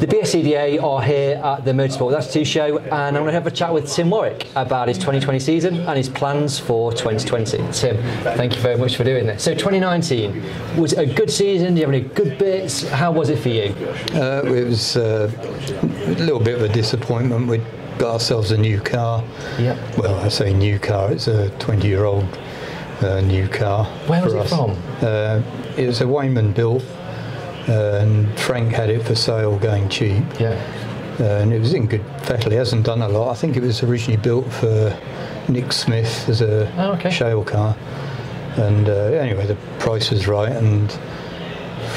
The BSCDA are here at the Motorsport That's 2 show, and I'm going to have a chat with Tim Warwick about his 2020 season and his plans for 2020. Tim, thank you very much for doing this. So, 2019 was a good season. Do you have any good bits? How was it for you? Uh, it was uh, a little bit of a disappointment. We got ourselves a new car. Yeah. Well, I say new car. It's a 20-year-old uh, new car. Where was it from? Uh, it was a Wayman built, and Frank had it for sale, going cheap. Yeah. Uh, and it was in good fettle. He hasn't done a lot. I think it was originally built for Nick Smith as a Oh, okay. shale car. And uh, anyway, the price was right, and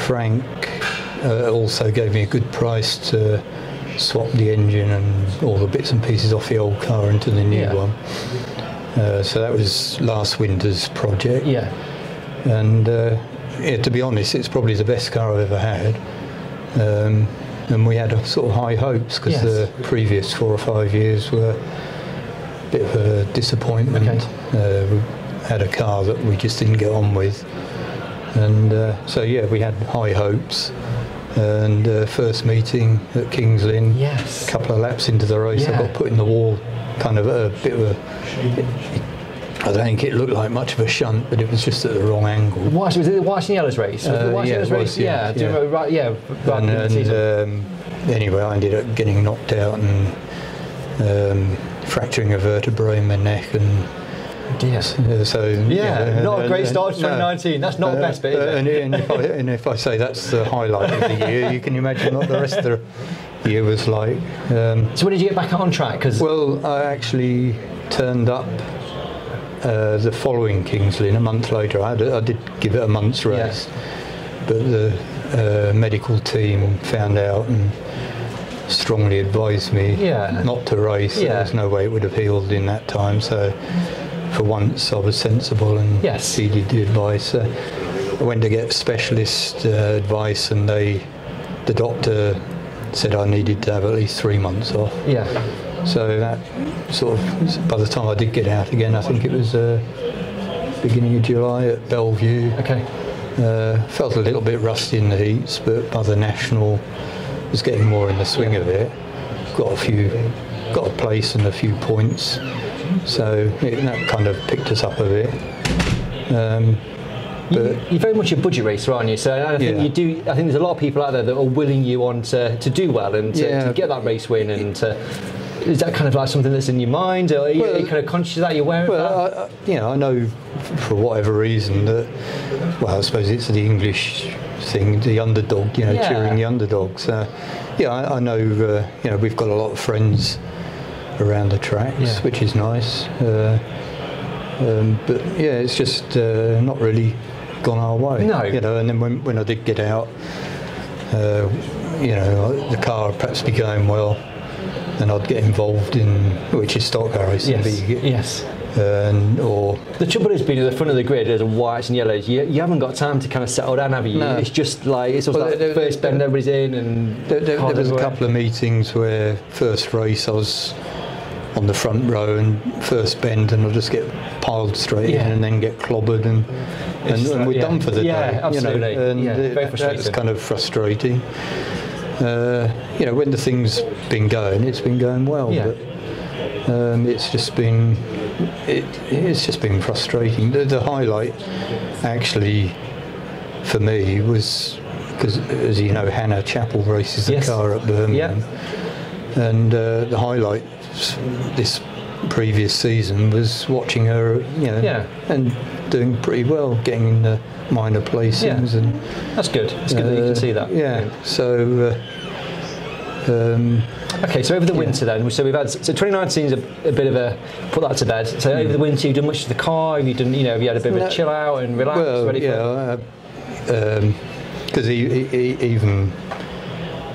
Frank uh, also gave me a good price to swap the engine and all the bits and pieces off the old car into the new Yeah. one. Uh, so that was last winter's project. Yeah. And uh, yeah, to be honest, it's probably the best car I've ever had. Um, and we had sort of high hopes because Yes. the previous four or five years were a bit of a disappointment. Uh, we had a car that we just didn't get on with. And uh, so, yeah, we had high hopes. And uh, first meeting at Kings Lynn, Yes. a couple of laps into the race, I got put in the wall, kind of a bit of a. I don't think it looked like much of a shunt, but it was just at the wrong angle. White, was it the White and Yellows race? The Uh, and yeah, Yellows race? yeah, Do yeah. right, yeah, right and the and um, anyway, I ended up getting knocked out and um, fracturing a vertebrae in my neck, and Dear. uh, so Yeah, not a great start to no. 2019. That's not the best bit, uh, and, and, if I, and if I say that's the highlight of the year, you can imagine what the rest of the year was like. Um, So when did you get back on track? Because well, I actually turned up uh, the following Kings Lynn a month later. I, had I did give it a month's Yeah. race, but the uh, medical team found out and strongly advised me Yeah. not to race. Yeah. There was no way it would have healed in that time. So for once, I was sensible and Yes. heeded the advice. So I went to get specialist uh, advice, and they, the doctor said I needed to have at least three months off. yeah, So that sort of, by the time I did get out again, I think it was uh, beginning of July at Belle Vue. okay, Uh, felt a little bit rusty in the heats, but by the national, was getting more in the swing of it. Got a few, got a place and a few points, so it, that kind of picked us up a bit. Um, but you're very much a budget racer, aren't you? So I think Yeah. you do. I think there's a lot of people out there that are willing you on to, to do well and to, Yeah. to get that race win. And to, is that kind of like something that's in your mind, or are you, Well, are you kind of conscious of that? You're aware of that? I, I, you know, I know for whatever reason that, well, I suppose it's the English thing, the underdog, you know, Yeah. cheering the underdog. So, yeah, I, I know, uh, you know, we've got a lot of friends around the tracks, Yeah. which is nice. Uh, um, but yeah, it's just uh, not really gone our way. No. You know, and then when, when I did get out, uh, you know, the car would perhaps be going well. And I'd get involved in, which is stock car racing, yes, yes. and or The trouble has been at the front of the grid as a whites and yellows. You, you haven't got time to kind of settle down, have you? No. It's just like it's Well, like there- first bend, everybody's in, and there, there, there was a couple of meetings where first race I was on the front row and first bend and I'll just get piled straight Yeah. in and then get clobbered and and, and we're yeah. done for the Yeah, day. absolutely. You know, and Yeah, very that's kind of frustrating. Uh, you know, when the thing's been going, it's been going well, Yeah. but um, it's just been it, it's just been frustrating. The, the highlight, actually, for me was because, as you know, Hannah Chapel races the Yes. car at Birmingham, and uh, the highlight this previous season was watching her, you know, Yeah. and doing pretty well, getting in the minor placings Yeah. and. That's good. It's good that you uh, can see that. Yeah. So. Uh, um, Okay, so over the winter then, so we've had so 2019 is a, a bit of a put that to bed. So over the winter, you've done much to the car, and you've done, you know, have you had a bit of a chill out and relax, well, ready for yeah, because he, he, he- even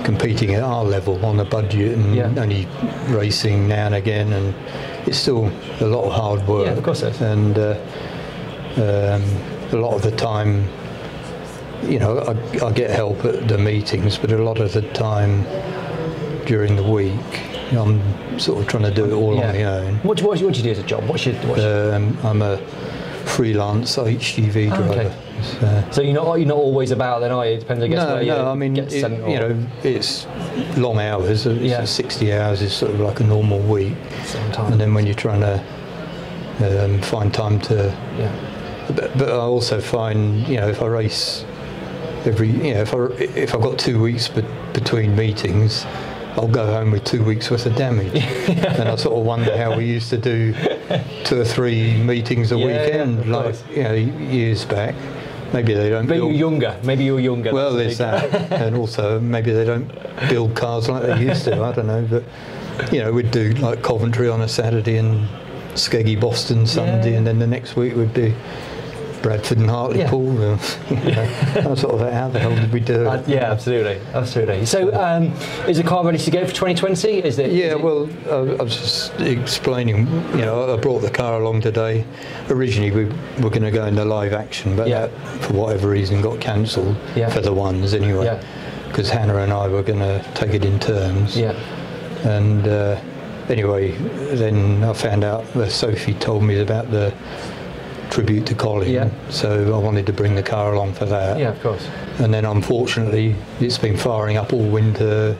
competing at our level on a budget and Yeah. only racing now and again, and it's still a lot of hard work. Yeah, of course it is. And uh, um, a lot of the time, you know, I, I get help at the meetings, but a lot of the time during the week, I'm sort of trying to do it all Yeah. on my own. What, do- what, do you- what do you do as a job? What's your, what's Um, I'm a freelance HGV Oh, driver. okay. So, So you're not you're not always about then, are you? It depends, I guess, no, where you no. I mean, get it- you know, it's long hours. It's Yeah. 60 hours is sort of like a normal week, sometime. and then when you're trying to um, find time to yeah. But, but I also find, you know, if I race every, you know, if I if I've got two weeks be- between meetings, I'll go home with two weeks worth of damage. and I sort of wonder how we used to do two or three meetings a Yeah, yeah, weekend, of like you know, years back. Maybe they don't. Maybe build- you're younger. Maybe you're younger. well, there's that, and also maybe they don't build cars like they used to. I don't know, but you know, we'd do like Coventry on a Saturday and Skeggy Boston Sunday, Yeah. and then the next week we'd do Bradford and Hartlepool. uh, you know, I sort of how the hell did we do it? Uh, yeah, absolutely, absolutely. So, um, is the car ready to go for 2020? Is it? Yeah, is it- well, I, I was just explaining. You know, I brought the car along today. Originally, we were going to go into live action, but Yeah. that, for whatever reason, got cancelled Yeah. for the ones anyway. Yeah. Because Hannah and I were going to take it in turns. Yeah. And uh, anyway, then I found out that Sophie told me about the tribute to Colin. Yeah. So I wanted to bring the car along for that. Yeah, of course. And then unfortunately, it's been firing up all winter.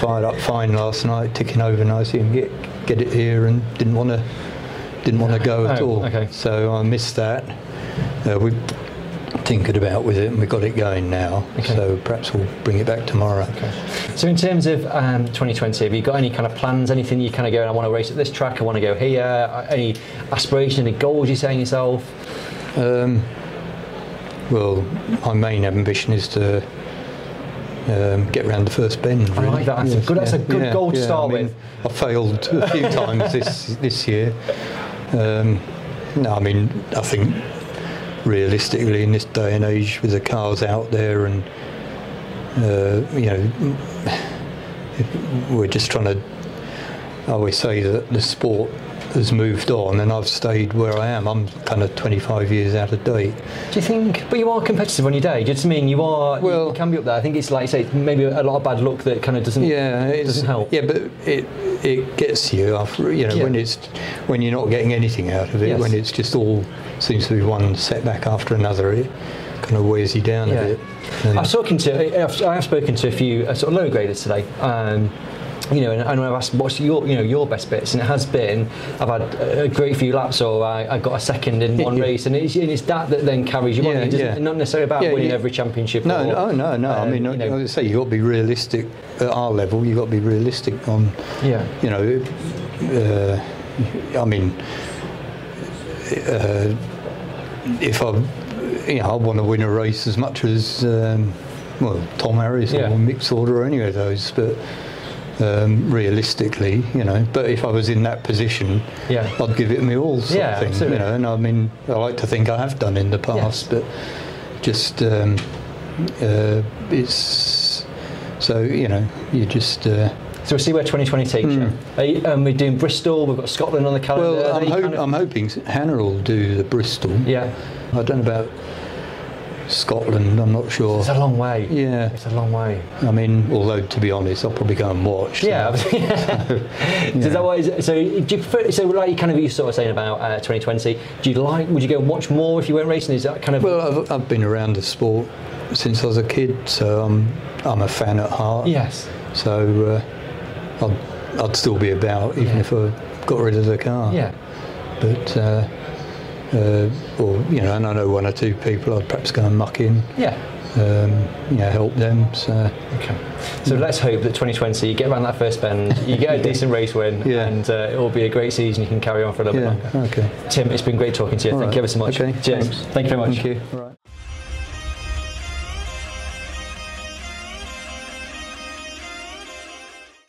Fired up fine last night, ticking over nicely, and get get it here, and didn't want to didn't want to go at Oh, all. okay. So I missed that. Uh, we tinkered about with it, and we got it going now. Okay. So perhaps we'll bring it back tomorrow. So, in terms of um, 2020, have you got any kind of plans? Anything you kind of go? I want to race at this track. I want to go here. Uh, Any aspiration? Any goals you're setting yourself? Um, well, my main ambition is to um, get around the first bend. I like that. That's a good- that's a good goal to start I mean, with. I failed a few times this this year. Um, no, I mean, I think realistically, in this day and age, with the cars out there, and uh, you know, we're just trying to. I always say that the sport has moved on, and I've stayed where I am. I'm kind of 25 years out of date. Do you think? But you are competitive on your day. Do you just mean you are? Well- you can be up there. I think it's like you say, maybe a lot of bad luck that kind of doesn't. Yeah, it's, doesn't help. Yeah, but it it gets you after you know Yeah. when it's when you're not getting anything out of it. Yes. When it's just all seems to be one setback after another. It kind of weighs you down Yeah. a bit. And- I was talking to, I've, I have spoken to a few uh, sort of low graders today. Um, you know, and, and I've asked what's your, you know, your best bits, and it has been I've had a great few laps, or I, I got a second in one Yeah. race, and it's, and it's that that then carries you on. Yeah, yeah. Not necessarily about winning every championship. no, or, no, no, no. I um, mean, you know, like I say, you have got to be realistic at our level. You have got to be realistic on. Yeah. You know, uh, I mean, uh, if I, you know, I want to win a race as much as um, well Tom Harris Yeah. or Mick Sauter or any of those, but. Um, realistically, you know, but if I was in that position, Yeah. I'd give it me all, sort Yeah, of thing. absolutely. You know, and I mean, I like to think I have done in the past, but just um, uh, it's so you know, you just. Uh, So we'll see where 2020 takes you. Are you um, we're doing Bristol. We've got Scotland on the calendar. well, I'm, ho- kind of- I'm hoping Hannah will do the Bristol. yeah, I don't know about Scotland. I'm not sure. it's a long way. Yeah. it's a long way. I mean, although to be honest, I'll probably go and watch. Yeah. so- Is that what is? So do you prefer, so like you kind of you sort of saying about uh, 2020? Do you like? Would you go and watch more if you weren't racing? Is that kind of? Well, I've, I've been around the sport since I was a kid, so I'm I'm a fan at heart. yes. So uh, I'd, I'd still be about even Yeah. if I got rid of the car. Yeah. But, uh, uh, or, you know, and I know one or two people I'd perhaps go and muck in, Yeah. um, you know, help them. So, Okay. So let's hope that 2020 you get around that first bend, you get a decent race win, Yeah. and uh, it will be a great season. You can carry on for a little yeah, bit longer. okay. Tim, it's been great talking to you. All Thank right. you ever so much. Okay, Cheers. thanks. Thank you very much. Thank you.